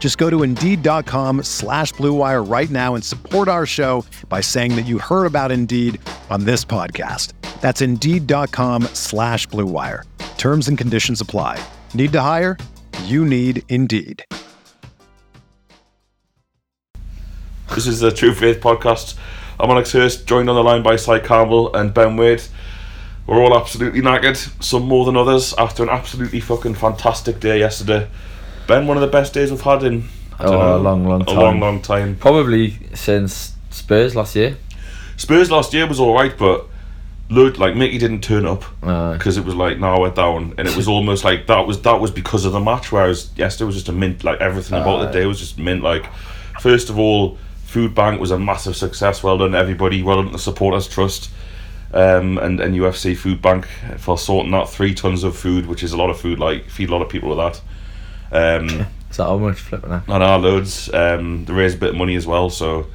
Just go to Indeed.com slash BlueWire right now and support our show by saying that you heard about Indeed on this podcast. That's Indeed.com slash BlueWire. Terms and conditions apply. Need to hire? You need Indeed. This is the True Faith podcast. I'm Alex Hurst, joined on the line by Si Campbell and Ben Wade. We're all absolutely knackered, some more than others, after an absolutely fucking fantastic day yesterday. Ben, one of the best days we've had in I Oh, know, a long, long a long, long time. Probably since Spurs last year. Spurs last year was all right, but load like Mickey didn't turn up Uh, because it was like now we're down, and it was almost like that was that was because of the match. Whereas yesterday was just a mint, like everything about the day was just mint. Like first of all, Food Bank was a massive success. Well done, everybody. Well done the supporters trust. Um, and, and UFC Food Bank for sorting out three tons of food, which is a lot of food. Like feed a lot of people with that. Um, is that how much flipping that? and our loads. Um, they raised a bit of money as well, so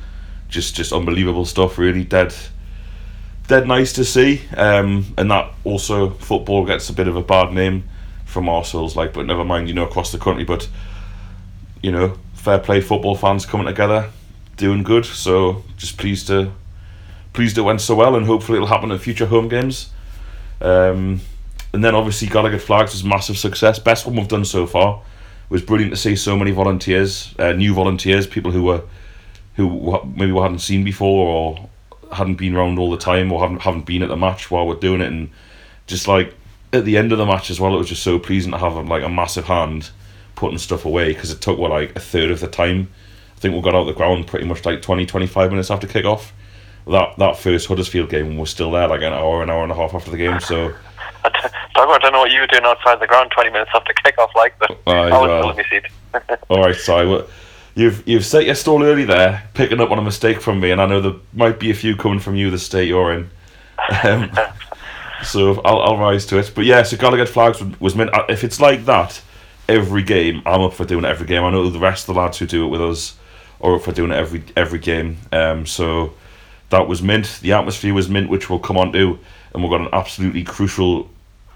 just just unbelievable stuff. Really dead, dead nice to see. Um, and that also football gets a bit of a bad name from ourselves, like, but never mind, you know, across the country. But you know, fair play football fans coming together, doing good. So just pleased to pleased it went so well, and hopefully it'll happen at future home games. Um, and then obviously Gallowgate Flags was massive success, best one we've done so far. Was brilliant to see so many volunteers, uh, new volunteers, people who were who maybe we hadn't seen before or hadn't been around all the time or haven't haven't been at the match while we're doing it, and just like at the end of the match as well, it was just so pleasing to have like a massive hand putting stuff away because it took what like a third of the time. I think we got out of the ground pretty much like 20, 25 minutes after kick off. That that first Huddersfield game was still there like an hour, an hour and a half after the game. So I d- Doug, I don't know what you were doing outside the ground 20 minutes after kick-off like, but Aye, I was well. still in my seat. All right, Si. Well, you've you've set your stall early there, picking up on a mistake from me, and I know there might be a few coming from you, the state you're in. Um, so I'll, I'll rise to it. But yeah, so Gallowgate Flags was- was meant. If it's like that every game, I'm up for doing it every game. I know the rest of the lads who do it with us are up for doing it every every game. Um, so that was mint. The atmosphere was mint, which we'll come on to, and we've got an absolutely crucial,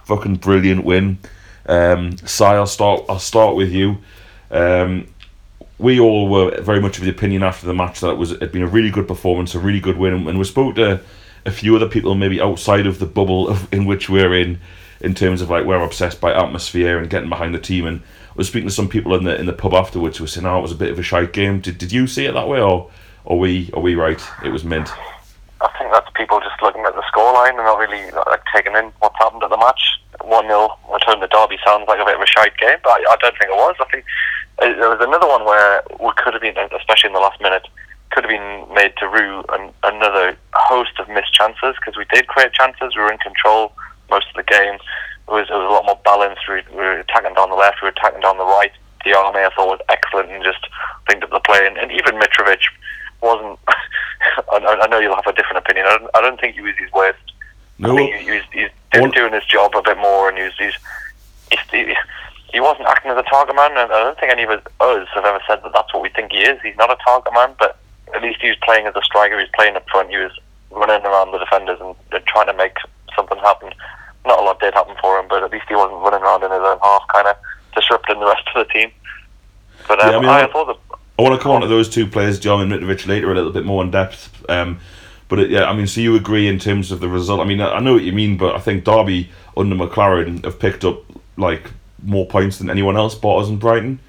fucking brilliant win. Um, I'll start. I'll start with you. Um, we all were very much of the opinion after the match that it was had been a really good performance, a really good win, and we spoke to a few other people maybe outside of the bubble of, in which we're in, in terms of like we're obsessed by atmosphere and getting behind the team. And I was speaking to some people in the in the pub afterwards who were saying, "Oh, it was a bit of a shite game." Did, did you see it that way, or are we are we right? It was mint. I think people just looking at the scoreline and not really like taking in what's happened at the match. One 0 return to Derby sounds like a bit of a shite game, but I, I don't think it was. I think uh, there was another one where we could have been, especially in the last minute, could have been made to rue an, another host of missed chances because we did create chances. We were in control most of the game. It was, it was a lot more balanced. We, we were attacking down the left. We were attacking down the right. Diame I thought was excellent and just cleaned up the play. And, and even Mitrovic. I, I know you'll have a different opinion. I don't, I don't think he was his worst. No, I think he, he's, he's do- doing his job a bit more, and he's, he's, he's, he, he wasn't acting as a target man. And I don't think any of us have ever said that that's what we think he is. He's not a target man, but at least he was playing as a striker. He was playing up front. He was running around the defenders and, and trying to make something happen. Not a lot did happen for him, but at least he wasn't running around in his own half, kind of disrupting the rest of the team. But um, Yeah, I mean, I, I- thought that I want to come on to those two players, John and Mitrovic, later a little bit more in depth. Um, but it, yeah, I mean, so you agree in terms of the result? I mean, I know what you mean, but I think Derby under McClaren have picked up like more points than anyone else, Bottas and Brighton,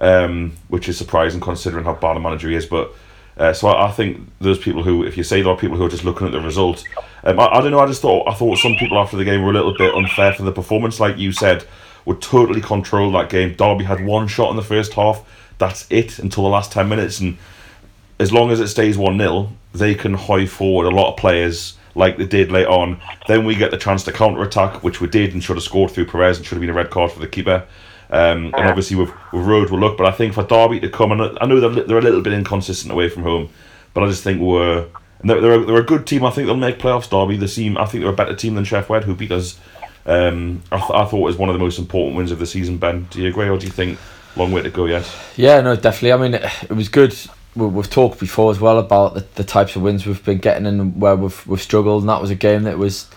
um, which is surprising considering how bad a manager he is. But Uh, so I, I think those people who, if you say there are people who are just looking at the result, um, I, I don't know. I just thought I thought some people after the game were a little bit unfair for the performance, like you said, would totally control that game. Derby had one shot in the first half. That's it until the last ten minutes, and as long as it stays one 0 they can hoy forward a lot of players like they did late on. Then we get the chance to counter attack, which we did and should have scored through Perez and should have been a red card for the keeper. Um, and obviously with, with Road will look, but I think for Derby to come, and I know they're, they're a little bit inconsistent away from home, but I just think we're they're, they're, a, they're a good team. I think they'll make playoffs. Derby, the team. I think they're a better team than Sheff Wed, who beat us. Um, I, th- I thought it was one of the most important wins of the season. Ben, do you agree, or do you think long way to go yet? Yeah, no, definitely. I mean, it, it was good. We, we've talked before as well about the, the types of wins we've been getting and where we've we've struggled, and that was a game that was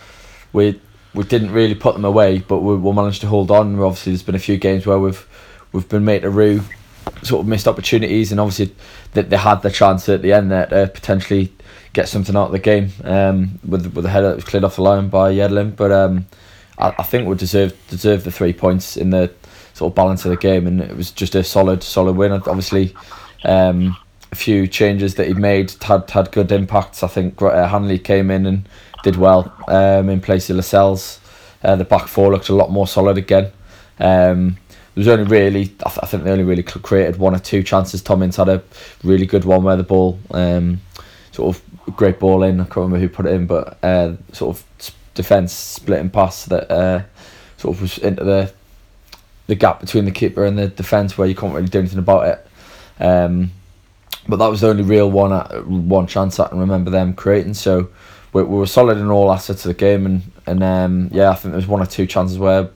we we didn't really put them away, but we, we managed to hold on. Obviously, there's been a few games where we've we've been made to rue sort of missed opportunities, and obviously that they had the chance at the end to potentially get something out of the game um, with with the header that was cleared off the line by Yedlin. But um, I, I think we deserved deserved the three points in the sort of balance of the game, and it was just a solid solid win. Obviously, um, a few changes that he made had had good impacts. I think uh, Hanley came in and did well um, in place of Lascelles. Uh, the back four looked a lot more solid again. Um, there was only really, I, th- I think they only really created one or two chances. Tom Ince had a really good one where the ball, um, sort of great ball in. I can't remember who put it in, but uh, sort of defence splitting pass that uh, sort of was into the the gap between the keeper and the defence where you can't really do anything about it. Um, but that was the only real one uh, one chance I can remember them creating. So we, we were solid in all assets of the game, and and um, yeah, I think there was one or two chances where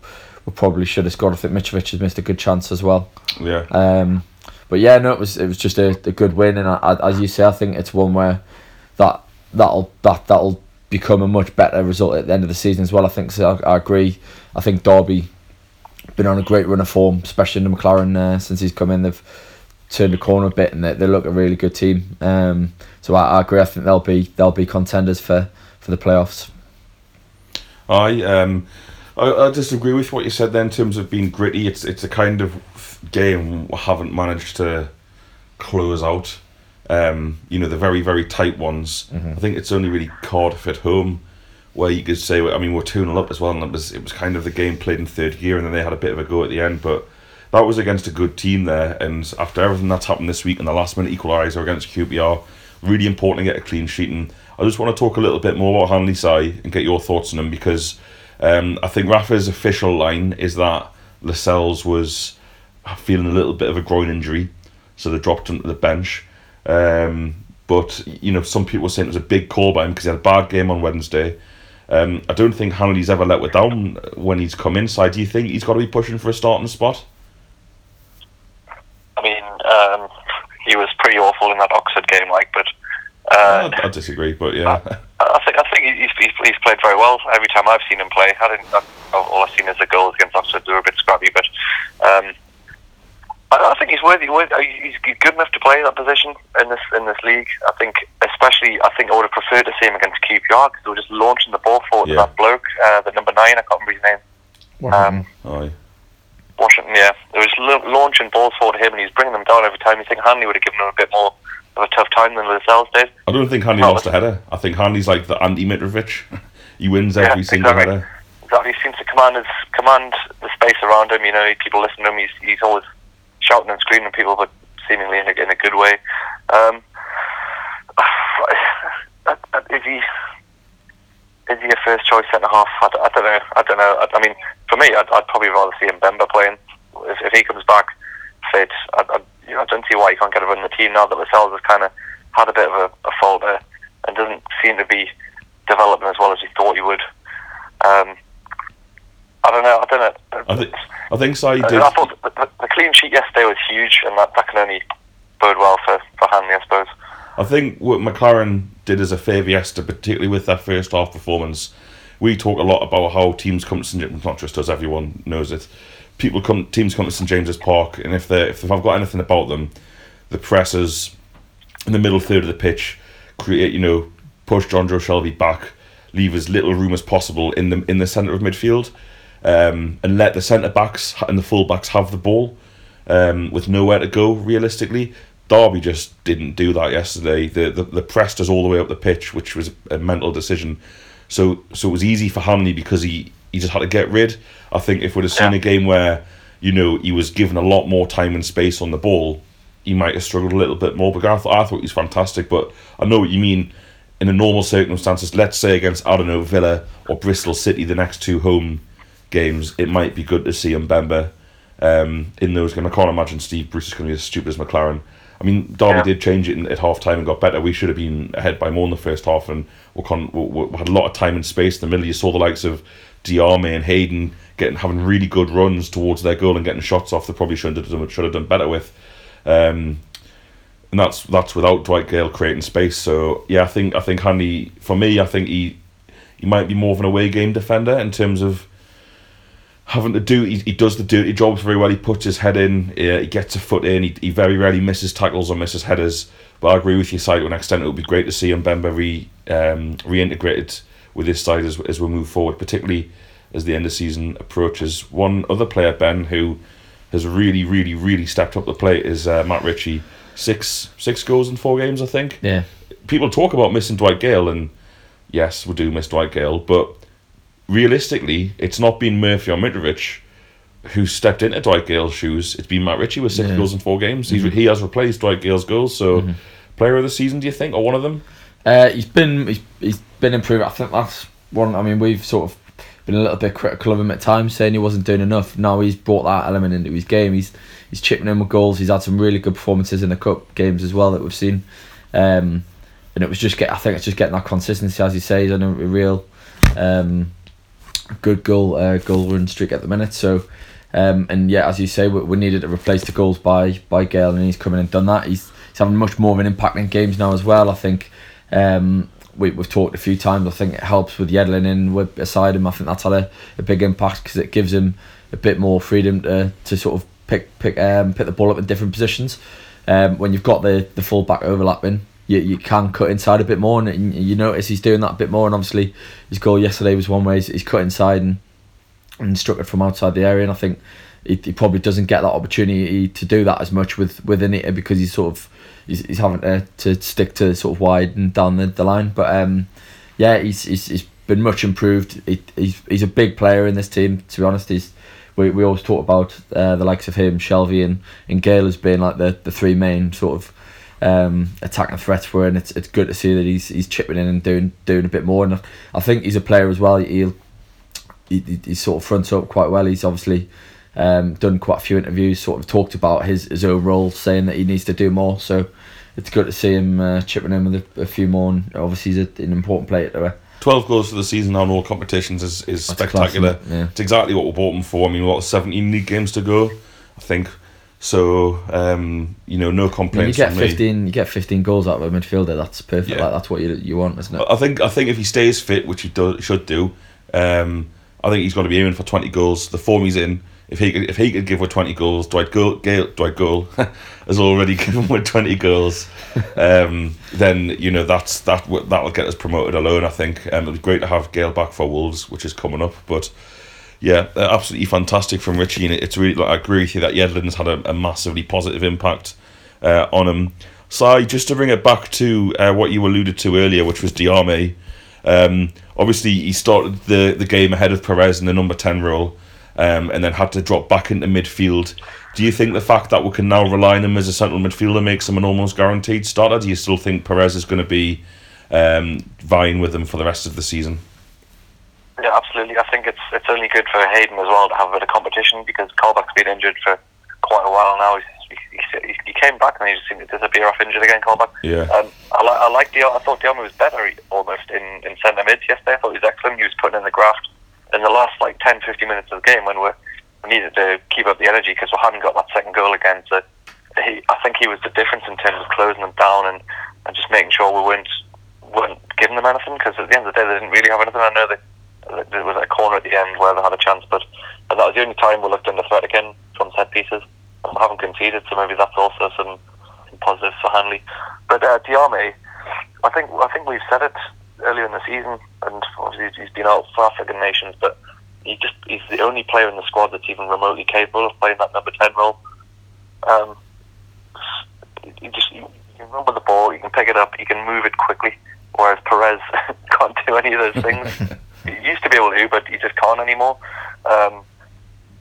we probably should have scored. I think Mitrovic has missed a good chance as well. Yeah. Um, but yeah, no, it was it was just a, a good win, and I, I, as you say, I think it's one where that that'll that that'll become a much better result at the end of the season as well. I think so. I, I agree. I think Derby been on a great run of form, especially in the McClaren uh, since he's come in. They've turned the corner a bit, and they, they look a really good team. Um, so I, I agree. I think they'll be they'll be contenders for, for the playoffs. I um I, I just agree with what you said there in terms of being gritty. It's it's a kind of game we haven't managed to close out. Um, you know the very very tight ones. Mm-hmm. I think it's only really Cardiff at home where you could say. I mean we're two 0 up as well, and it was it was kind of the game played in third gear, and then they had a bit of a go at the end, but. That was against a good team there, and after everything that's happened this week and the last minute equaliser against QPR, really important to get a clean sheet. And I just want to talk a little bit more about Hanley Si and get your thoughts on him because um, I think Rafa's official line is that Lascelles was feeling a little bit of a groin injury, so they dropped him to the bench. Um, but you know, some people were saying it was a big call by him because he had a bad game on Wednesday. Um, I don't think Hanley's ever let it down when he's come inside. Do you think he's got to be pushing for a starting spot? I mean, um, he was pretty awful in that Oxford game, like, but uh, I, I disagree, but yeah. I, I think I think he's, he's, he's played very well every time I've seen him play. I didn't. All I've seen is the goals against Oxford. They were a bit scrappy, but um, I, I think he's worthy. He's good enough to play that position in this in this league. I think, especially, I think I would have preferred to see him against QPR because they were just launching the ball forward Yeah. to that bloke, uh, the number nine. I can't remember his name. Um, Aye. Washington, yeah. They was la- launching balls forward to him, and he's bringing them down every time. You think Hanley would have given him a bit more of a tough time than Lascelles did. I don't think Hanley Oh, lost a header. I think Hanley's like the Andy Mitrovic. he wins every Yeah, single exactly. header. Exactly, he seems to command his command the space around him. You know, people listen to him. He's he's always shouting and screaming at people, but seemingly in a, in a good way. Um, is he is he a first choice centre half? I, I don't know. I don't know. I, I mean, for me, I'd, I'd probably rather see Mbemba playing. If, if he comes back fit, I, I, you know, I don't see why he can't get a run in the team now that Lascelles has kind of had a bit of a, a falter and doesn't seem to be developing as well as he thought he would. Um, I don't know. I don't know. I think so. did. I thought the, the, the clean sheet yesterday was huge, and that, that can only bode well for, for Hanley, I suppose. I think what McClaren did as a favour yesterday, particularly with their first half performance. We talk a lot about how teams come to St James, not just us, everyone knows it. People come, teams come to St James's Park, and if they if they've got anything about them, the pressers in the middle third of the pitch create, you know, push Jonjo Shelvey back, leave as little room as possible in the in the centre of midfield, um, and let the centre backs and the full backs have the ball um, with nowhere to go realistically. Derby just didn't do that yesterday. The, the the pressed us all the way up the pitch, which was a mental decision. So so it was easy for Hanley because he, he just had to get rid. I think if we'd have seen a game where you know he was given a lot more time and space on the ball, he might have struggled a little bit more. But I thought, I thought he was fantastic. But I know what you mean. In a normal circumstances, let's say against I don't know Villa or Bristol City, the next two home games, it might be good to see Mbemba um, in those games. I can't imagine Steve Bruce is going to be as stupid as McClaren. I mean, Derby Yeah. did change it in, at half time and got better. We should have been ahead by more in the first half, and we, con- we, we had a lot of time and space in the middle. You saw the likes of Diame and Hayden getting having really good runs towards their goal and getting shots off. They probably should have done should have done better with. Um, and that's that's without Dwight Gayle creating space. So yeah, I think I think Handy for me, I think he he might be more of an away game defender in terms of having to do. He, he does the dirty jobs very well. He puts his head in. Yeah, he gets a foot in. He, he very rarely misses tackles or misses headers. But I agree with you, side to an extent. It would be great to see Mbemba re um, reintegrated with this side as as we move forward, particularly as the end of season approaches. One other player, Ben, who has really, really, really stepped up the plate is uh, Matt Ritchie. Six six goals in four games, I think. Yeah, People talk about missing Dwight Gayle, and yes, we do miss Dwight Gayle, but realistically, it's not been Murphy or Mitrovic who stepped into Dwight Gayle's shoes. It's been Matt Ritchie with six Yeah. goals in four games. He's, he has replaced Dwight Gayle's goals. So, player of the season, do you think, or one of them? uh, he's been he's, he's been improved. I think that's one. I mean, we've sort of been a little bit critical of him at times, saying he wasn't doing enough. Now he's brought that element into his game. He's he's chipping in with goals. He's had some really good performances in the cup games as well that we've seen. Um, and it was just get. I think it's just getting that consistency, as you say. He's on a real um, good goal uh, goal run streak at the minute. So. Um, and yeah, as you say, we, we needed to replace the goals by by Gayle, and he's come in and done that. He's he's having much more of an impact in games now as well. I think um, we, we've talked a few times. I think it helps with Yedlin in with beside him. I think that's had a, a big impact because it gives him a bit more freedom to, to sort of pick pick um, pick the ball up in different positions. Um, when you've got the the full back overlapping, you, you can cut inside a bit more, and you notice he's doing that a bit more. And obviously, his goal yesterday was one way he's, he's cut inside and and struck it from outside the area. And I think he, he probably doesn't get that opportunity to do that as much with within it because he's sort of he's, he's having to, to stick to sort of wide and down the, the line. But um, yeah, he's, he's he's been much improved. He, he's he's a big player in this team. To be honest, he's we, we always talk about uh, the likes of him, Shelvey and, and Gayle as being like the, the three main sort of um, attacking threats for, and it's it's good to see that he's he's chipping in and doing doing a bit more. And I, think he's a player as well. He'll he, he, sort of fronts up quite well. He's obviously um, done quite a few interviews, sort of talked about his, his own role, saying that he needs to do more. So it's good to see him uh, chipping in with a, a few more. And obviously, he's a, an important player to. Uh, 12 goals for the season on all competitions is, is That's class, spectacular. it? Yeah. It's exactly what we bought him for. I mean, what, 17 league games to go, I think. So, um, you know, no I mean, you complaints get fifteen, you get fifteen goals out of a midfielder. That's perfect. Yeah. Like that's what you you want, isn't it? I think I think if he stays fit, which he do, should do, um, I think he's going to be aiming for twenty goals. The form he's in, if he could, if he could give with twenty goals, Dwight Gayle, Gayle Dwight Gayle has already given with twenty goals. Um, then you know that's that that'll get us promoted alone. I think um, it'll be great to have Gayle back for Wolves, which is coming up. But yeah, uh, absolutely fantastic from Ritchie, and it's really like I agree with you that Yedlin's had a, a massively positive impact uh, on him. Si, just to bring it back to uh, what you alluded to earlier, which was Diame. Um, obviously, he started the, the game ahead of Perez in the number 10 role um, and then had to drop back into midfield. Do you think the fact that we can now rely on him as a central midfielder makes him an almost guaranteed starter? Do you still think Perez is going to be um, vying with him for the rest of the season? Yeah, absolutely. I think it's it's only good for Hayden as well to have a bit of competition because Colback's been injured for quite a while now. He's, he, he, he came back and he just seemed to disappear off injured again. Colback. Yeah. Um, I, li- I like Dion. I thought Dion was better almost in, in centre mid yesterday. I thought he was excellent. He was putting in the graft in the last like 10, 15 minutes of the game when we we needed to keep up the energy because we hadn't got that second goal again. So he, I think he was the difference in terms of closing them down and, and just making sure we weren't weren't giving them anything because at the end of the day they didn't really have anything. I know that there was a corner at the end where they had a chance, but and that was the only time we looked under threat again from set pieces. And we haven't conceded, so maybe that's also some, some positives for Hanley. But uh, Diame, I think I think we've said it earlier in the season, and obviously he's been out for African nations, but he just he's the only player in the squad that's even remotely capable of playing that number ten role. Um, you just you can run with the ball, you can pick it up, you can move it quickly. Whereas Perez can't do any of those things. he used to be able to, but he just can't anymore. Um,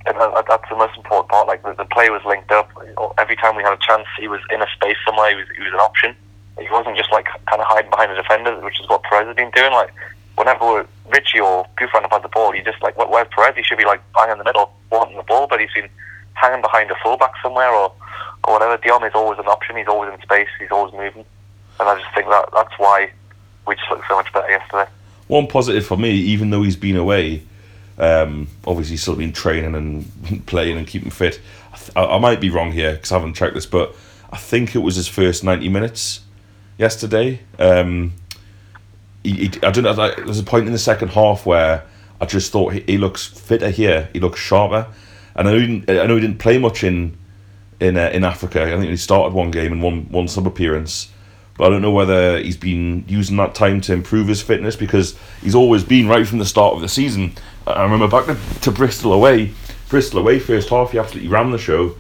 and that, that's the most important part. Like the, the play was linked up. Every time we had a chance, he was in a space somewhere. He was, he was an option. He wasn't just like kind of hiding behind a defender, which is what Perez has been doing. Like whenever Ritchie or Gouffran have had the ball, he just like where's Perez? He should be like bang in the middle, wanting the ball, but he's been hanging behind a fullback somewhere or or whatever. Dion is always an option. He's always in space. He's always moving, and I just think that that's why we just looked so much better yesterday. One positive for me, even though he's been away, um, obviously he's still been training and playing and keeping fit. I, th- I might be wrong here because I haven't checked this, but I think it was his first ninety minutes yesterday. Um, he, he, I don't know. Like, there's a point in the second half where I just thought he, he looks fitter here. He looks sharper, and I know he didn't, I know he didn't play much in in uh, in Africa. I think he started one game and one one sub appearance. But I don't know whether he's been using that time to improve his fitness because he's always been right from the start of the season. I remember back to, to Bristol away, Bristol away first half, he absolutely ran the show.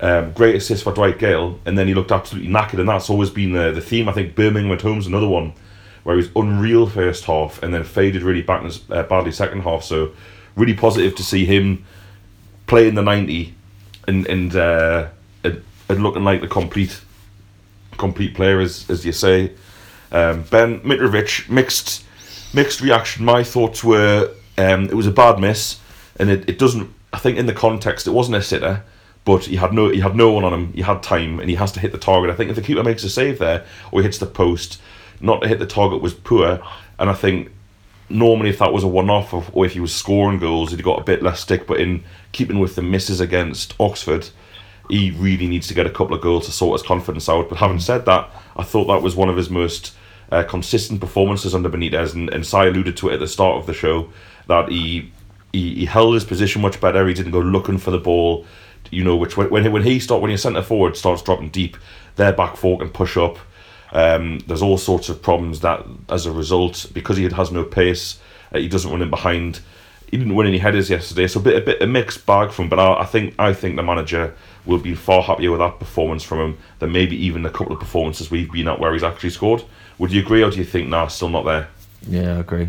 Um, great assist for Dwight Gayle, and then he looked absolutely knackered, and that's always been the, the theme. I think Birmingham at home's another one where he was unreal first half and then faded really back uh, badly second half. So really positive to see him playing the ninety and and, uh, and looking like the complete complete player as as you say. Um, ben Mitrovic mixed mixed reaction. My thoughts were um, it was a bad miss, and it, it doesn't. I think in the context it wasn't a sitter, but he had no he had no one on him. He had time, and he has to hit the target. I think if the keeper makes a save there or he hits the post, not to hit the target was poor. And I think normally if that was a one off or if he was scoring goals, he'd got a bit less stick. But in keeping with the misses against Oxford, he really needs to get a couple of goals to sort his confidence out. But having said that, I thought that was one of his most uh, consistent performances under Benitez, and, and Si alluded to it at the start of the show that he, he he held his position much better. He didn't go looking for the ball. You know, which when when he start when your centre forward starts dropping deep, their back four can push up. Um, there's all sorts of problems that as a result because he has no pace, uh, he doesn't run in behind. He didn't win any headers yesterday, so a bit a bit a mixed bag from. Him, but I, I think I think the manager will be far happier with that performance from him than maybe even a couple of performances we've been at where he's actually scored. Would you agree, or do you think nah, still not there? Yeah, I agree.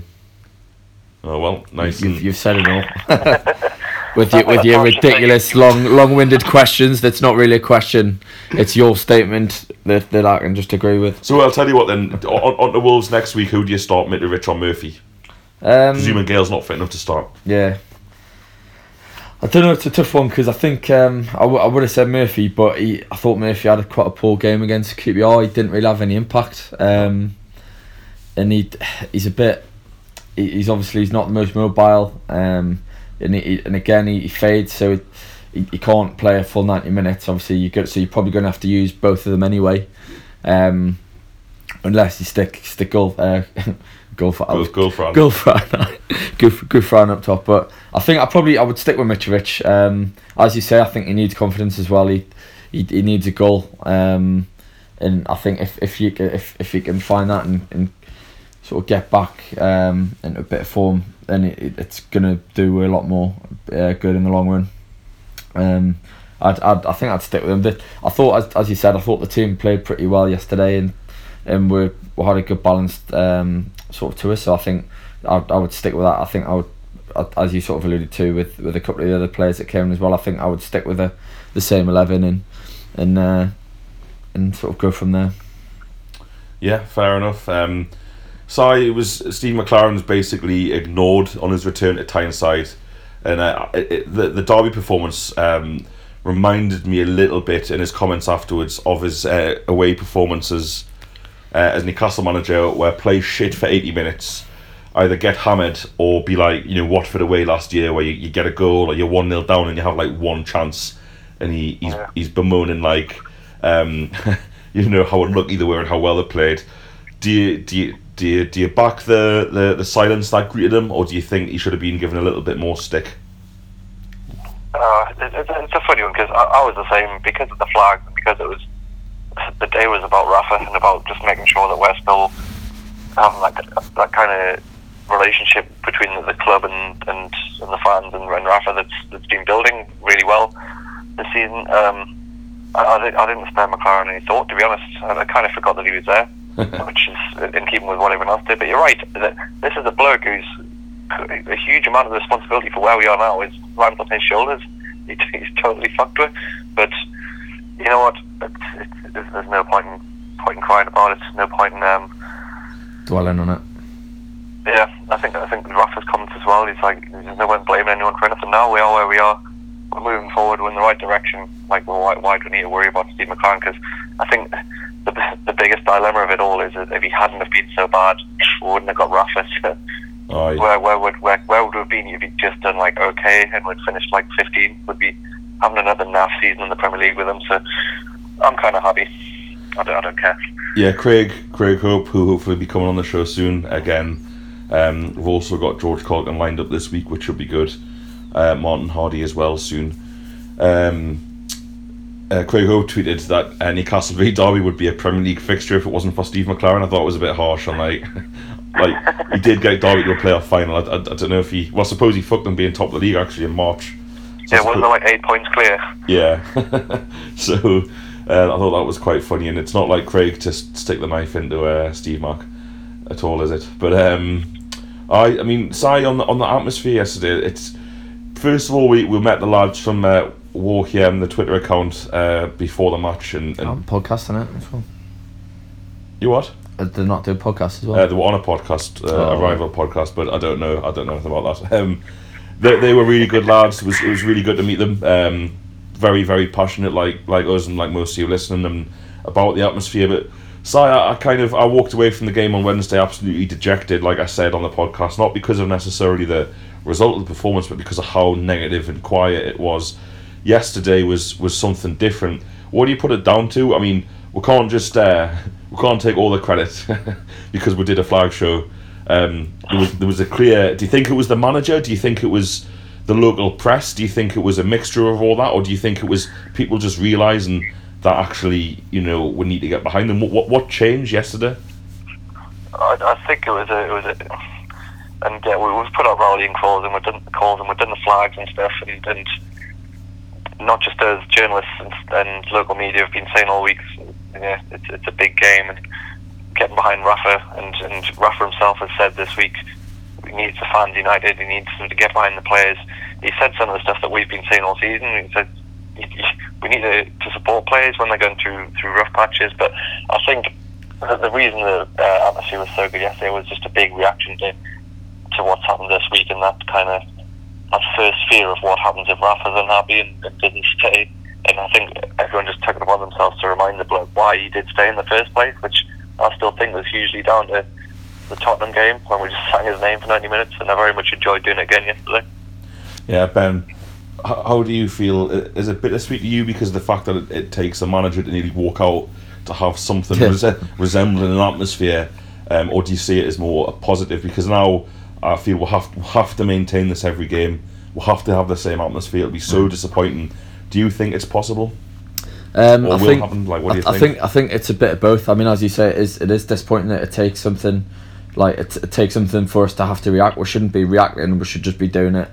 Oh well, nice. You've, you've said it all. with your with your ridiculous long long-winded questions. That's not really a question. It's your statement that, that I can just agree with. So I'll tell you what then. On, on the Wolves next week, who do you start, Mitrovic or Murphy? Um, Presuming Gayle's not fit enough to start. Yeah. I don't know. It's a tough one because I think um, I, w- I would have said Murphy, but he, I thought Murphy had a, quite a poor game against QPR. He didn't really have any impact, um, and he he's a bit. He, he's obviously he's not the most mobile, um, and he, and again he, he fades, so he, he can't play a full ninety minutes. Obviously, you go, so you're probably going to have to use both of them anyway, um, unless you stick stick goal uh, goal for Goal, goal for Go for good, good Fran up top. But I think I probably I would stick with Mitrovic. Um, as you say, I think he needs confidence as well. He he, he needs a goal. Um, and I think if if you if if you can find that and, and sort of get back um, into a bit of form, then it, it's gonna do a lot more uh, good in the long run. Um, I'd, I'd I think I'd stick with him. The- I thought, as, as you said, I thought the team played pretty well yesterday, and and we we had a good balanced um, sort of to us. So I think I I would stick with that. I think I would, as you sort of alluded to with, with a couple of the other players that came in as well. I think I would stick with the, the same eleven and and uh, and sort of go from there. Yeah, fair enough. Um, so it was Steve McClaren's basically ignored on his return to Tyneside, and uh, it, it- the the Derby performance um, reminded me a little bit in his comments afterwards of his uh, away performances uh, as Newcastle manager, where play shit for eighty minutes, either get hammered or be like you know Watford away last year, where you, you get a goal or you're one 0 down and you have like one chance, and he, he's Yeah. he's bemoaning like. Um, you know how unlucky they were and how well they played. Do you do you do you, do you back the, the, the silence that greeted him, or do you think he should have been given a little bit more stick? Uh, it, it, it's a funny one because I, I was the same because of the flag and because it was the day was about Rafa and about just making sure that we're still having like that kind of relationship between the, club and, and, and the fans and, and Rafa that's that's been building really well this season. Um, I, I, didn't, spare McClaren any thought, to be honest. I, I kind of forgot that he was there, which is in keeping with what everyone else did. But you're right. That this is a bloke who's a huge amount of responsibility for where we are now is lands on his shoulders. He, he's totally fucked with. But you know what? It's, it's, there's, there's no point in point in crying about it. No point in um, Dwelling on it. yeah, I think I think Rafa's comments as well. He's like, there's no one blaming anyone for anything. Now we are where we are. We're moving forward. We're in the right direction. Like, well, why, why do we need to worry about Steve McClaren? Because I think the the biggest dilemma of it all is that if he hadn't have been so bad, we wouldn't have got Rafa. So Oh, yeah. where where would where, where would we have been if he'd just done like okay and we'd finished like 15? Would be having another naff season in the Premier League with him. So I'm kind of happy. I don't, I don't care. Yeah, Craig Craig Hope, who hopefully will be coming on the show soon again. Um, we've also got George Caulkin lined up this week, which should be good. Uh, Martin Hardy as well soon. Um, uh, Craig Hope tweeted that uh, Newcastle v Derby would be a Premier League fixture if it wasn't for Steve McClaren. I thought it was a bit harsh on like, like he did get Derby to a playoff final. I, I, I don't know if he. Well, I suppose he fucked them being top of the league actually in March. So Yeah, wasn't it like eight points clear? yeah. so uh, I thought that was quite funny, and it's not like Craig to stick the knife into uh, Steve Mark at all, is it? But um, I, I mean, Si on the on the atmosphere yesterday. It's first of all we, we met the lads from uh, Warham, the Twitter account, uh, before the match, and, and I'm podcasting it as well. you what? Uh, They're not doing podcasts as well. Uh, they were on a podcast, uh, a Oh. rival podcast, but I don't know. I don't know anything about that. Um, they, they were really good lads. It was it was really good to meet them. Um, very very passionate, like like us and like most of you listening, and about the atmosphere. But so I, I kind of I walked away from the game on Wednesday absolutely dejected, like I said on the podcast, not because of necessarily the result of the performance, but because of how negative and quiet it was. Yesterday was was something different. What do you put it down to? I mean, we can't just uh, we can't take all the credit because we did a flag show. Um, there was there was a clear. Do you think it was the manager? Do you think it was the local press? Do you think it was a mixture of all that, or do you think it was people just realizing that actually you know we need to get behind them? What what, what changed yesterday? I, I think it was a, it was a, and yeah, we, we've put out rallying calls and we've done calls and we've done the flags and stuff, and, and not just as journalists and, and local media have been saying all week. Yeah, it's it's a big game and getting behind Rafa and and Rafa himself has said this week he needs the fans united. He needs them to get behind the players. He said some of the stuff that we've been saying all season. He said "You- you- we need to, to support players when they're going through through rough patches. But I think the, the reason the uh, atmosphere was so good yesterday was just a big reaction to to what's happened this week and that kind of that first fear of what happens if Rafa's unhappy and, and doesn't stay. And I think everyone just took it upon themselves to remind the bloke why he did stay in the first place, which I still think was hugely down to the Tottenham game when we just sang his name for 90 minutes, and I very much enjoyed doing it again yesterday. Yeah, Ben. How, how do you feel? I- Is it bittersweet to you because of the fact that it, it takes a manager to nearly walk out to have something Yeah. rese- resembling an atmosphere, um, or do you see it as more a positive? Because now I feel we'll have, we'll have to maintain this every game. We'll have to have the same atmosphere. It'll be so disappointing. Do you think it's possible? Um, Or I will think, happen? Like, what do I, you I think? think I think it's a bit of both. I mean, as you say, it is it is disappointing that it takes something like it, it takes something for us to have to react. We shouldn't be reacting. We should just be doing it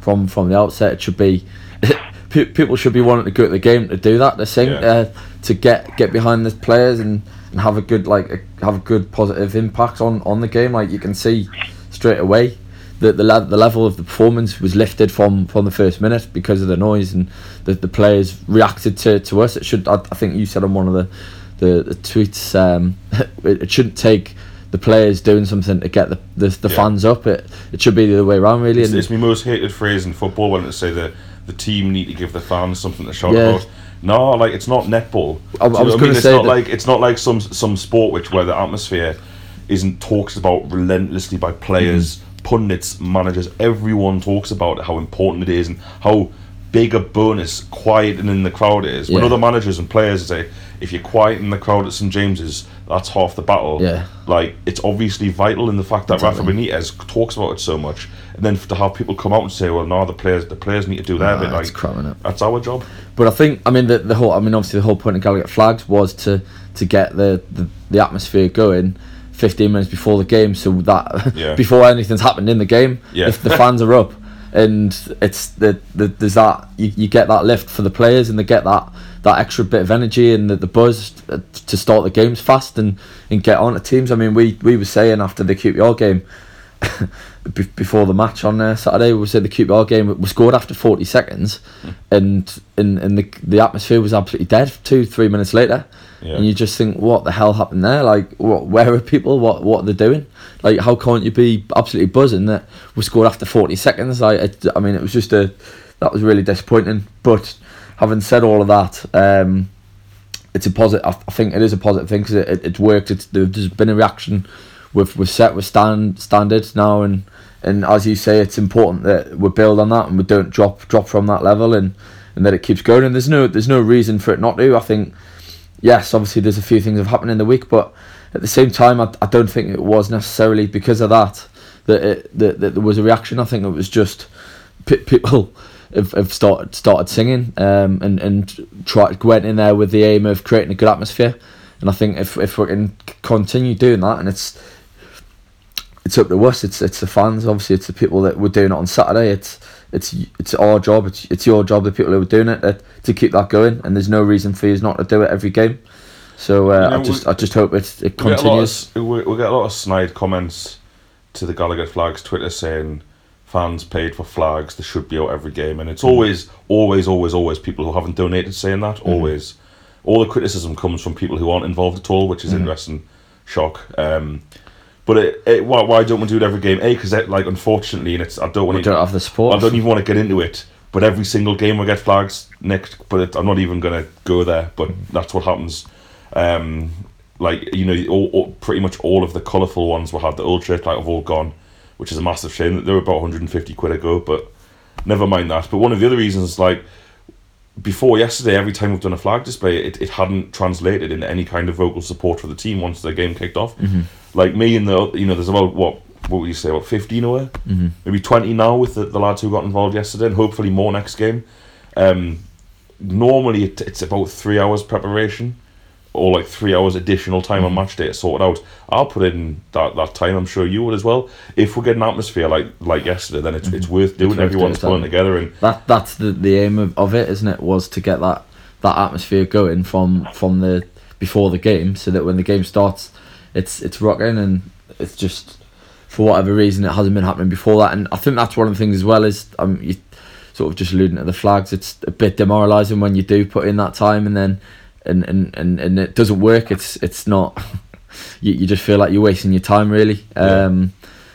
from from the outset. It should be people should be wanting to go at the game to do that. To sing Yeah. uh, to get get behind the players and, and have a good like a, have a good positive impact on on the game. Like you can see straight away. that the, le- the level of the performance was lifted from, from the first minute because of the noise and the, the players reacted to, to us. It should I, I think you said on one of the the, the tweets um, it, it shouldn't take the players doing something to get the the, the Yeah. fans up. It it should be the other way around really. It's, and- it's my most hated phrase in football when it say the the team need to give the fans something to shout Yeah. about. No, like it's not netball. I- I Do you know was what gonna It's say not like it's not like some some sport which where the atmosphere isn't talked about relentlessly by players, Mm-hmm. pundits, managers. Everyone talks about how important it is and how big a bonus quieting in the crowd is. When Yeah. other managers and players say, if you're quiet in the crowd at St James's, that's half the battle. Yeah. Like it's obviously vital in the fact that Rafa Benitez talks about it so much, and then to have people come out and say, "Well, no, the players, the players need to do their Nah, bit." that's Like crap, that's our job. But I think I mean the, the whole I mean obviously the whole point of Gallowgate flags was to to get the, the, the atmosphere going 15 minutes before the game so that Yeah. before anything's happened in the game Yeah. if the fans are up and it's the, the there's that you, you get that lift for the players and they get that that extra bit of energy and the, the buzz to start the games fast and, and get on to teams. I mean, we we were saying after the QPR game before the match on uh, Saturday, we said the QPR game was scored after 40 seconds, mm. and and, and the, the atmosphere was absolutely dead two, three minutes later. Yeah. And you just think, what the hell happened there? Like, what? Where are people? What? What are they doing? Like, how can't you be absolutely buzzing that we scored after 40 seconds? Like, it, I mean, it was just a that was really disappointing. But having said all of that, um, it's a positive. I, think it is a positive thing because it, it, it's worked. It's, there's been a reaction. We've we've set with stand standards now, and and as you say, it's important that we build on that and we don't drop drop from that level, and and that it keeps going. And there's no there's no reason for it not to. I think yes, obviously there's a few things have happened in the week, but at the same time, I, I don't think it was necessarily because of that that, it, that, that there was a reaction. I think it was just people have, have started started singing um, and and tried went in there with the aim of creating a good atmosphere. And I think if if we can continue doing that, and it's it's up to us. It's it's the fans. Obviously, it's the people that were doing it on Saturday. It's it's it's our job. It's it's your job. The people who are doing it uh, to keep that going. And there's no reason for you not to do it every game. So uh, you know, I just we, I just hope it it we continues. Get of, we, we get a lot of snide comments to the Gallowgate Flags Twitter saying fans paid for flags. They should be out every game, and it's mm. always always always always people who haven't donated saying that. Mm. Always, all the criticism comes from people who aren't involved at all, which is mm. interesting. Shock. Um, but it, it, why, why don't we do it every game? A, because like unfortunately, and it's I don't want to. Don't have the support. I don't even want to get into it. But every single game we get flags nicked. But it, I'm not even gonna go there. But that's what happens. Um, like you know, all, all, pretty much all of the colourful ones we had the ultra like have all gone, which is a massive shame. That they were about 150 quid ago, but never mind that. But one of the other reasons, like before yesterday, every time we've done a flag display, it, it hadn't translated into any kind of vocal support for the team once the game kicked off. Mm-hmm. Like me and the you know, there's about what what would you say about fifteen away, mm-hmm. maybe twenty now with the, the lads who got involved yesterday, and hopefully more next game. Um, normally it, it's about three hours preparation, or like three hours additional time mm-hmm. on match day to sort it out. I'll put in that, that time. I'm sure you would as well. If we get an atmosphere like like yesterday, then it's, mm-hmm. it's worth doing. It's Everyone's pulling together, and that that's the, the aim of, of it, isn't it? Was to get that that atmosphere going from from the before the game, so that when the game starts, it's it's rocking and it's just for whatever reason it hasn't been happening before that and I think that's one of the things as well is um you sort of just alluding to the flags it's a bit demoralizing when you do put in that time and then and and, and, and it doesn't work it's it's not you, you just feel like you're wasting your time really um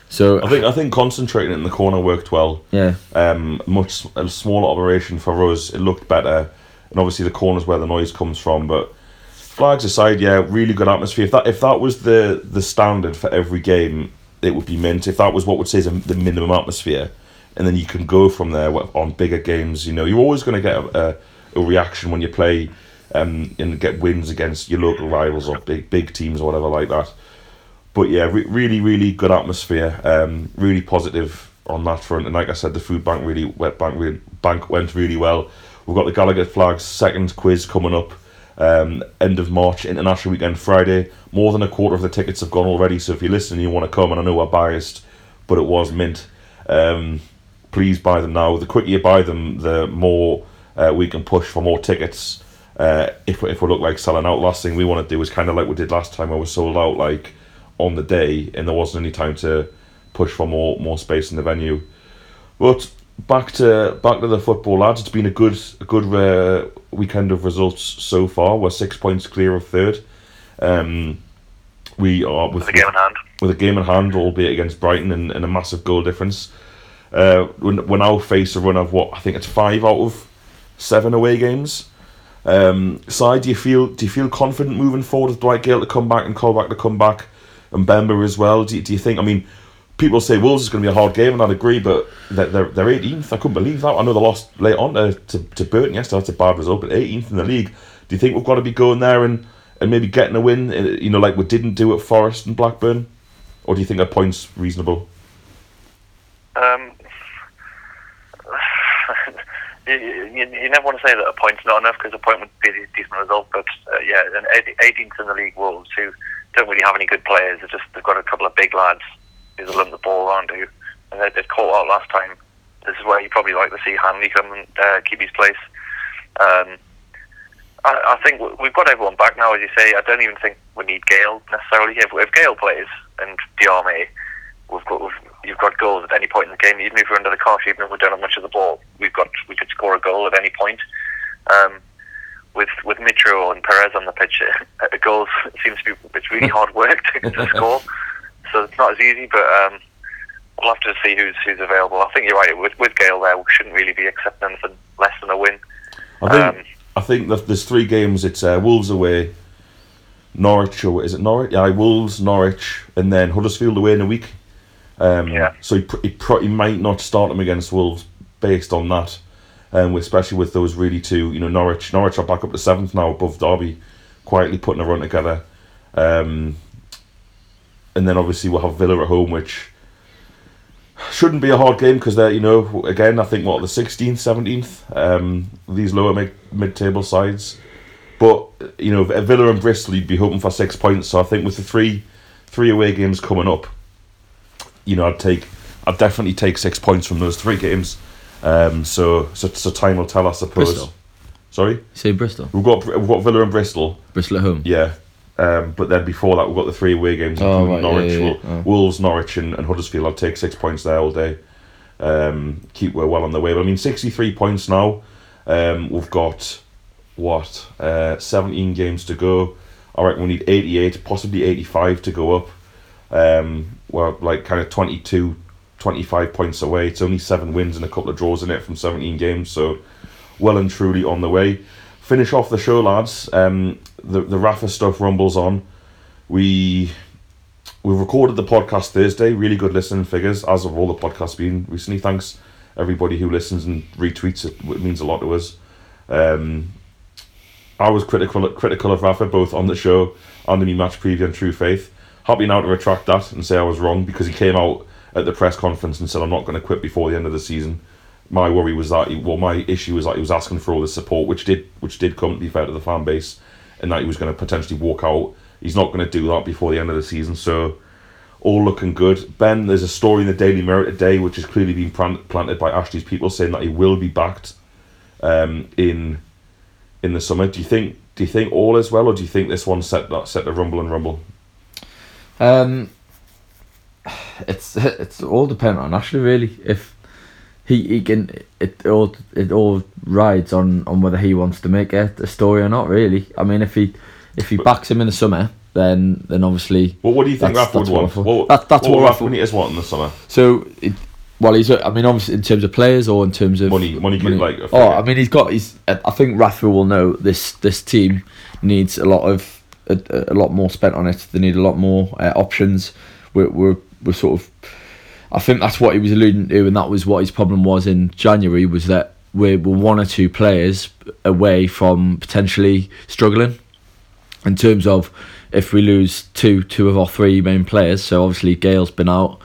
so I think I think concentrating in the corner worked well yeah um much a smaller operation for us it looked better and obviously the corners where the noise comes from but flags aside, yeah, really good atmosphere. If that if that was the the standard for every game, it would be mint. If that was what would say is the minimum atmosphere, and then you can go from there on bigger games. You know, you're always going to get a, a, a, reaction when you play um, and get wins against your local rivals or big big teams or whatever like that. But yeah, re- really, really good atmosphere. Um, really positive on that front. And like I said, the food bank really wet bank bank went really well. We've got the Gallowgate Flags second quiz coming up um, end of March, International Weekend Friday. More than a quarter of the tickets have gone already. So if you're listening, you want to come, and I know we're biased, but it was mint. Um, please buy them now. The quicker you buy them, the more uh, we can push for more tickets. Uh, if if we look like selling out, last thing we want to do is kind of like we did last time, where we sold out like on the day, and there wasn't any time to push for more more space in the venue. But back to back to the football, lads. It's been a good a good uh, weekend of results so far. We're six points clear of third. Um, we are with, with a game in hand. With a game in hand, albeit against Brighton and, and a massive goal difference. Uh, we we now face a run of what I think it's five out of seven away games. Um, side, do you feel do you feel confident moving forward with Dwight Gayle to come back and Colback to come back and Mbemba as well? Do you, do you think? I mean, people say Wolves is going to be a hard game, and I'd agree, but they're, they're, they're 18th. I couldn't believe that. I know they lost late on to, to, to Burton yesterday. That's a bad result, but 18th in the league. Do you think we've got to be going there and, and maybe getting a win, uh, you know, like we didn't do at Forest and Blackburn? Or do you think a point's reasonable? Um, you, you, never want to say that a point's not enough because a point would be a decent result, but uh, yeah, 18th in the league Wolves who don't really have any good players. They're just they've got a couple of big lads who's run the ball around who, and they, they caught out last time this is where you probably like to see Hanley come and uh, keep his place. Um, I, I think we've got everyone back now, as you say. I don't even think we need Gayle necessarily. If, if Gayle plays and Diame, we've got we've, you've got goals at any point in the game. Even if we're under the cosh, even if we don't have much of the ball, we've got we could score a goal at any point. Um, with with Mitro and Perez on the pitch, uh, goals seems to be it's really hard work to, to score. So it's not as easy, but um, we'll have to see who's who's available. I think you're right. With with Gayle there, we shouldn't really be accepting anything less than a win. I think Um, I think that there's three games. It's uh, Wolves away, Norwich or is it Norwich? Yeah, Wolves, Norwich, and then Huddersfield away in a week. Um, Yeah. So he, pr- he, pro- he might not start them against Wolves based on that, um, especially with those really two. You know, Norwich. Norwich are back up to seventh now above Derby, quietly putting a run together. Um, and then obviously we'll have Villa at home, which shouldn't be a hard game because they're you know again I think what the sixteenth, seventeenth, um, these lower mid mid table sides. But you know Villa and Bristol, you'd be hoping for six points. So I think with the three three away games coming up, you know I'd take I'd definitely take six points from those three games. Um, so so so time will tell, I suppose. Bristol. Sorry, Say Bristol. we've got we've got Villa and Bristol. Bristol at home. Yeah. Um, but then before that, we've got the three away games, Oh, right, yeah, Norwich, yeah, yeah. Wol- Oh. Wolves, Norwich, and, and Huddersfield. I'd take six points there all day. Um, keep we're well on the way. But I mean, 63 points now. Um, we've got, what, uh, 17 games to go. I reckon we need 88, possibly 85 to go up. Um, we're like kind of 22, 25 points away. It's only seven wins and a couple of draws in it from 17 games. So well and truly on the way. Finish off the show, lads. Um, the the Rafa stuff rumbles on. We we recorded the podcast Thursday. Really good listening figures, as of all the podcasts been recently. Thanks everybody who listens and retweets it. It means a lot to us. Um, I was critical critical of Rafa both on the show and in the match preview and True Faith. Happy now to retract that and say I was wrong because he came out at the press conference and said I'm not going to quit before the end of the season. My worry was that he, well, my issue was that he was asking for all this support, which did which did come to be fair to the fan base, and that he was going to potentially walk out. He's not going to do that before the end of the season, so all looking good. Ben, there's a story in the Daily Mirror today which has clearly been planted by Ashley's people saying that he will be backed um, in in the summer. Do you think? Do you think all is well, or do you think this one set that set the rumble and rumble? Um, it's it's all dependent on Ashley really. If he, he can, it all it all rides on, on whether he wants to make it a story or not. Really, I mean, if he if he backs him in the summer, then then obviously Well, what do you think Rafa would that's what want? What, That- that's what, what Rafa. Benitez want in the summer? So, it, well, he's. I mean, obviously, in terms of players or in terms of Money- money good, like, oh. I mean, he's got. He's. I think Rafa will know this. This team needs a lot of a, a lot more spent on it. They need a lot more uh, options. We're, we're we're sort of. I think that's what he was alluding to, and that was what his problem was in January. Was that we're, we're one or two players away from potentially struggling in terms of if we lose two two of our three main players. So obviously Gayle's been out.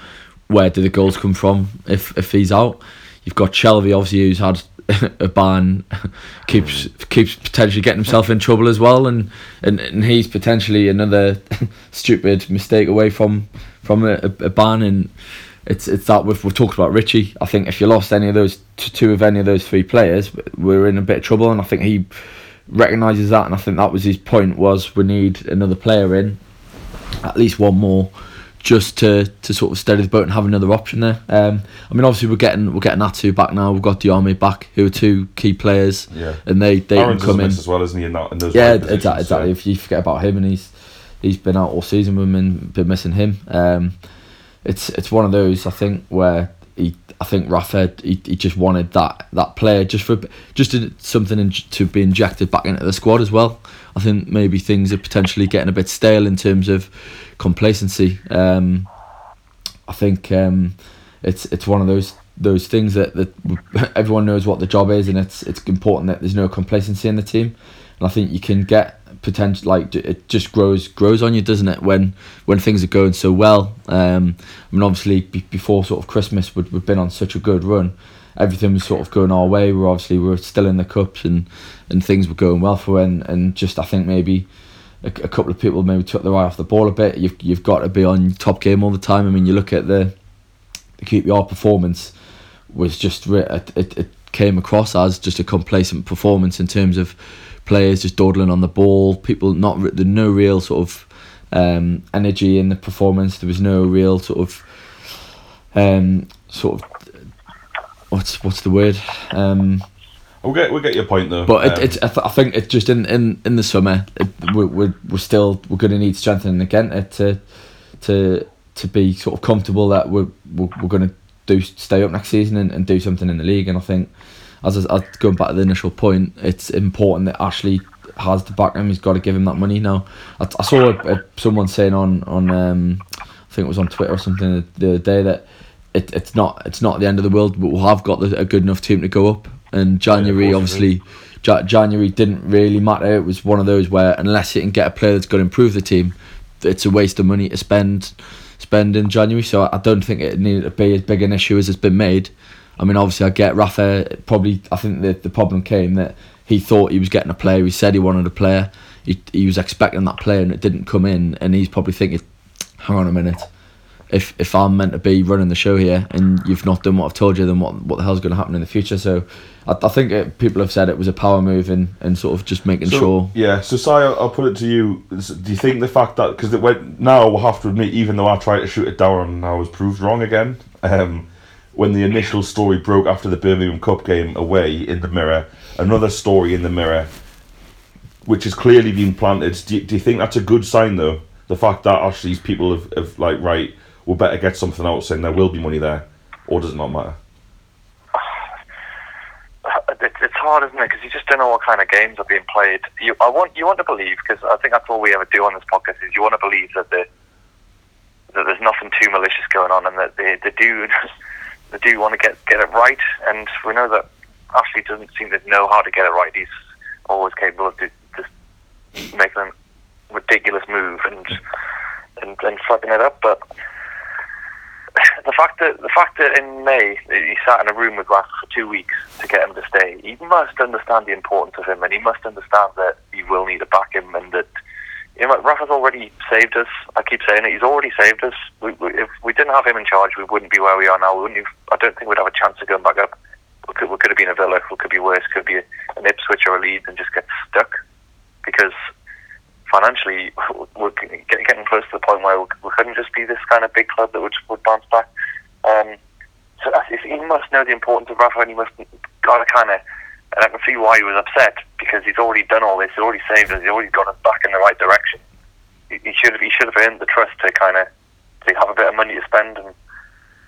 Where do the goals come from if if he's out? You've got Shelvey obviously who's had a ban, keeps oh. keeps potentially getting himself in trouble as well, and and, and he's potentially another stupid mistake away from from a, a, a ban and. It's it's that we've, we've talked about Ritchie. I think if you lost any of those two of any of those three players, we're in a bit of trouble. And I think he recognises that, and I think that was his point was we need another player in, at least one more, just to, to sort of steady the boat and have another option there. Um, I mean, obviously we're getting we're getting Atsu back now. We've got Diame back, who are two key players, Yeah. and they they Aarons can come in. as well, isn't he? In that, in those Yeah, exactly. exactly. so- If you forget about him, and he's he's been out all season we've and been missing him. Um, it's it's one of those I think where he I think Rafa he, he just wanted that that player just for just to, something in, to be injected back into the squad as well. I think maybe things are potentially getting a bit stale in terms of complacency. Um, I think um, it's it's one of those those things that, that everyone knows what the job is, and it's it's important that there's no complacency in the team. And I think you can get potential like it just grows grows on you, doesn't it? When when things are going so well. Um, I mean, obviously be, before sort of Christmas, we'd, we've been on such a good run. Everything was sort of going our way. We're obviously we we're still in the cups and and things were going well for and and just I think maybe a, a couple of people maybe took their eye off the ball a bit. You've you've got to be on top game all the time. I mean, you look at the the QPR performance. was just it, it, it came across as just a complacent performance in terms of players just dawdling on the ball, people not the no real sort of um, energy in the performance. There was no real sort of um, sort of what's what's the word. Um, We'll get we'll get your point though. but it, Um, it's I, th- I think it's just in, in, in the summer it, we're, we're, we're still we're going to need strengthening again to to to to be sort of comfortable that we're we're, we're going to do stay up next season and, and do something in the league. And I think as I, as going back to the initial point it's important that Ashley has the back him he's got to give him that money. Now I, I saw a, a, someone saying on on um, I think it was on Twitter or something the, the other day that it, it's not it's not the end of the world but we have got the, a good enough team to go up and January course obviously Ja- January didn't really matter. It was one of those where unless you can get a player that's going to improve the team, it's a waste of money to spend spend in January. So I I don't think it needed to be as big an issue as it's been made. I mean, obviously, I get Rafa. Probably, I think the the problem came that he thought he was getting a player. He said he wanted a player. He he was expecting that player, and it didn't come in. And he's probably thinking, "Hang on a minute." If, if I'm meant to be running the show here and you've not done what I've told you, then what what the hell's going to happen in the future? So, I, I think it, people have said it was a power move and, and sort of just making so, sure. Yeah, so Si, I'll, I'll put it to you. Do you think the fact that because it went now we'll have to admit, even though I tried to shoot it down and I was proved wrong again, um, when the initial story broke after the Birmingham Cup game away in the Mirror, another story in the Mirror, which has clearly been planted. Do you, do you think that's a good sign though? The fact that actually these people have, have like right, we'll better get something out saying there will be money there, or does it not matter? it's hard, isn't it? Because you just don't know what kind of games are being played. You, I want you want to believe because I think that's all we ever do on this podcast is you want to believe that the that there's nothing too malicious going on and that they, they do they do want to get get it right. And we know that Ashley doesn't seem to know how to get it right. He's always capable of just making a ridiculous move and and and fucking it up, but the fact that the fact that in May he sat in a room with Rafa for two weeks to get him to stay, he must understand the importance of him, and he must understand that you will need to back him, and that you know Rafa's already saved us. I keep saying it; he's already saved us. We, we, if we didn't have him in charge, we wouldn't be where we are now. We wouldn't. I don't think we'd have a chance of going back up. We could, we could have been a Villa. We could be worse. Could be an Ipswich or a Leeds, and just get stuck because financially we're getting close to the point where we couldn't just be this kind of big club that would would bounce back. Um, so he must know the importance of Rafa, and he must got to kind of. And I can see why he was upset because he's already done all this. He's already saved us. He's already got us back in the right direction. He, he should have. He should have earned the trust to kind of to have a bit of money to spend. And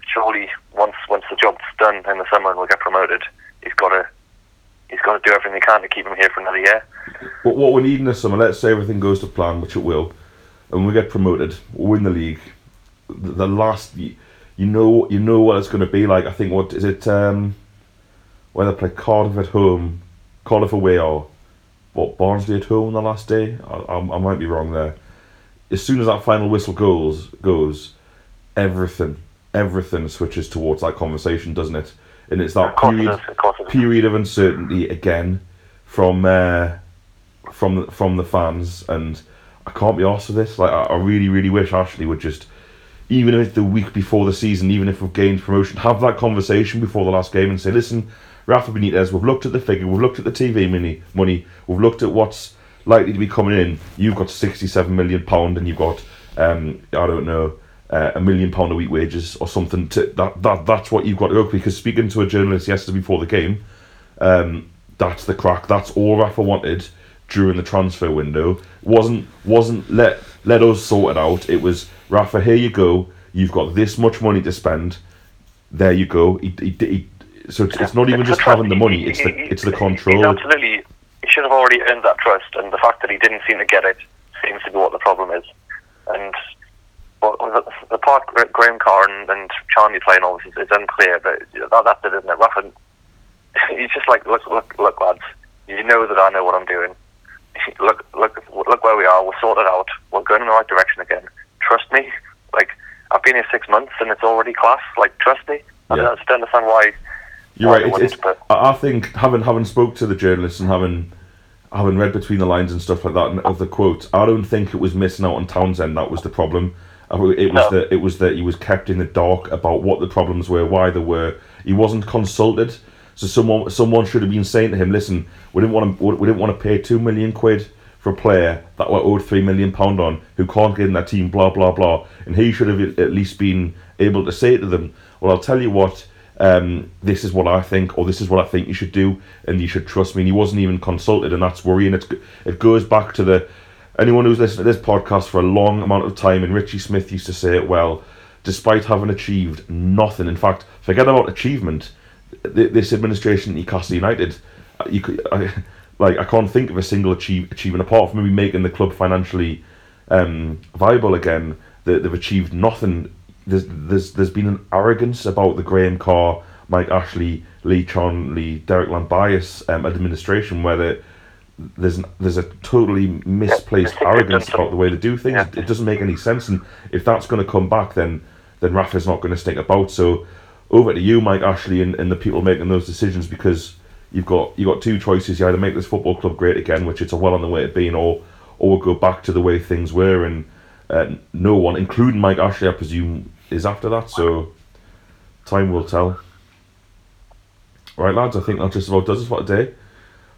surely, once once the job's done in the summer and we get promoted, he's got to he's got to do everything he can to keep him here for another year. But what we need in the summer, let's say everything goes to plan, which it will, and we get promoted, win the league. The, last, you know, you know what it's going to be like. I think what is it? Um, whether play Cardiff at home, Cardiff away, or what Barnsley at home on the last day. I, I, I might be wrong there. As soon as that final whistle goes, goes, everything, everything switches towards that conversation, doesn't it? And it's that Of course it period of course it is. period of uncertainty again from uh, from the, from the fans, and I can't be arsed with this. Like I, I really, really wish Ashley would just, even if it's the week before the season, even if we've gained promotion, have that conversation before the last game and say, listen, Rafa Benitez, we've looked at the figure, we've looked at the TV money, money, we've looked at what's likely to be coming in. You've got sixty-seven million pound, and you've got um, I don't know. Uh, a million pound a week wages or something to that, that that's what you've got to go because speaking to a journalist yesterday before the game um, that's the crack. That's all Rafa wanted during the transfer window. wasn't wasn't let let us sort it out. It was Rafa. Here you go. You've got this much money to spend. There you go. He, he, he, so it's, it's not even It's just trust. having the money. It's the he- it's the he- control. Absolutely, he should have already earned that trust, and the fact that he didn't seem to get it seems to be what the problem is. And well, the, the part Carr and, and Charnley playing all this is, is unclear, but that, that's it, isn't it? Rafa, he's just like, look, look, look, lads, you know that I know what I'm doing. Look, look, look where we are. We're sorted out. We're going in the right direction again. Trust me. Like I've been here six months and it's already class. Like trust me. I Yeah. don't just don't understand why. You're why right. It's, I think having having spoke to the journalists and having having read between the lines and stuff like that and of the quotes, I don't think it was missing out on Townsend that was the problem. It was No. that it was that he was kept in the dark about what the problems were, why they were. he wasn't consulted. So someone someone should have been saying to him, "Listen, we didn't want to we didn't want to pay two million quid for a player that we're owed three million pound on who can't get in that team." Blah blah blah. And he should have at least been able to say to them, "Well, I'll tell you what." Um, this is what I think, or this is what I think you should do, and you should trust me. And he wasn't even consulted, and that's worrying. It's, it goes back to the anyone who's listened to this podcast for a long amount of time, and Richie Smith used to say it well, despite having achieved nothing. In fact, forget about achievement. th- This administration at Newcastle United, uh, you could, I, like I can't think of a single achieve, achievement apart from maybe making the club financially um, viable again. That they've achieved nothing. There's there's there's been an arrogance about the Graham Carr, Mike Ashley, Lee Charnley, Derek Llambias um, administration where they there's there's a totally misplaced Yeah, arrogance about the way they do things. Yeah. It doesn't make any sense, and if that's going to come back, then then Rafa's not going to stick about. So over to you, Mike Ashley, and, and the people making those decisions, because you've got you got two choices. You either make this football club great again, which it's a well on the way to being, or or we'll go back to the way things were, and uh, no one, including Mike Ashley, I presume, is after that. So time will tell. Right, lads, I think that just about does it for today.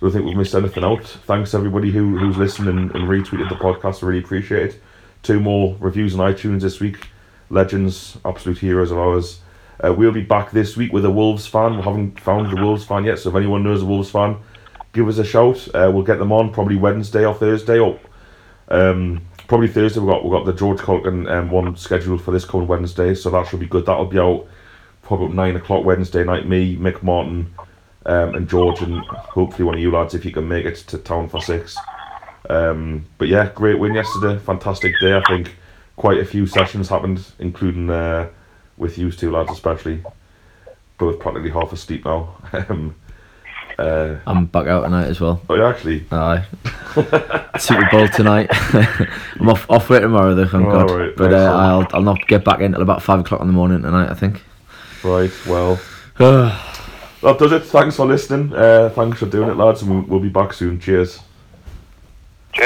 Don't think we've missed anything out. Thanks everybody who who's listened and, and retweeted the podcast. I really appreciate it. Two more reviews on iTunes this week. Legends, absolute heroes of ours. Uh, we'll be back this week with a Wolves fan. We haven't found the Wolves fan yet, so if anyone knows a Wolves fan, give us a shout. Uh, we'll get them on probably Wednesday or Thursday, or um, probably Thursday. We've got we've got the George Caulkin um, one scheduled for this coming Wednesday, so that should be good. That'll be out probably nine o'clock Wednesday night. Me, Mick Martin, um, and George, and hopefully one of you lads if you can make it to town for six. Um, but yeah, great win yesterday. Fantastic day. I think quite a few sessions happened, including uh, with you two lads especially. Both practically half asleep now. um, uh, I'm back out tonight as well. oh, yeah, actually. Aye. Super Bowl tonight. I'm off off work tomorrow though, thank Oh, God. right, but nice uh. I'll I'll not get back in until about five o'clock in the morning tonight. I think. Right, well. That does it. Thanks for listening. Uh, thanks for doing it, lads, and we'll, we'll be back soon. Cheers.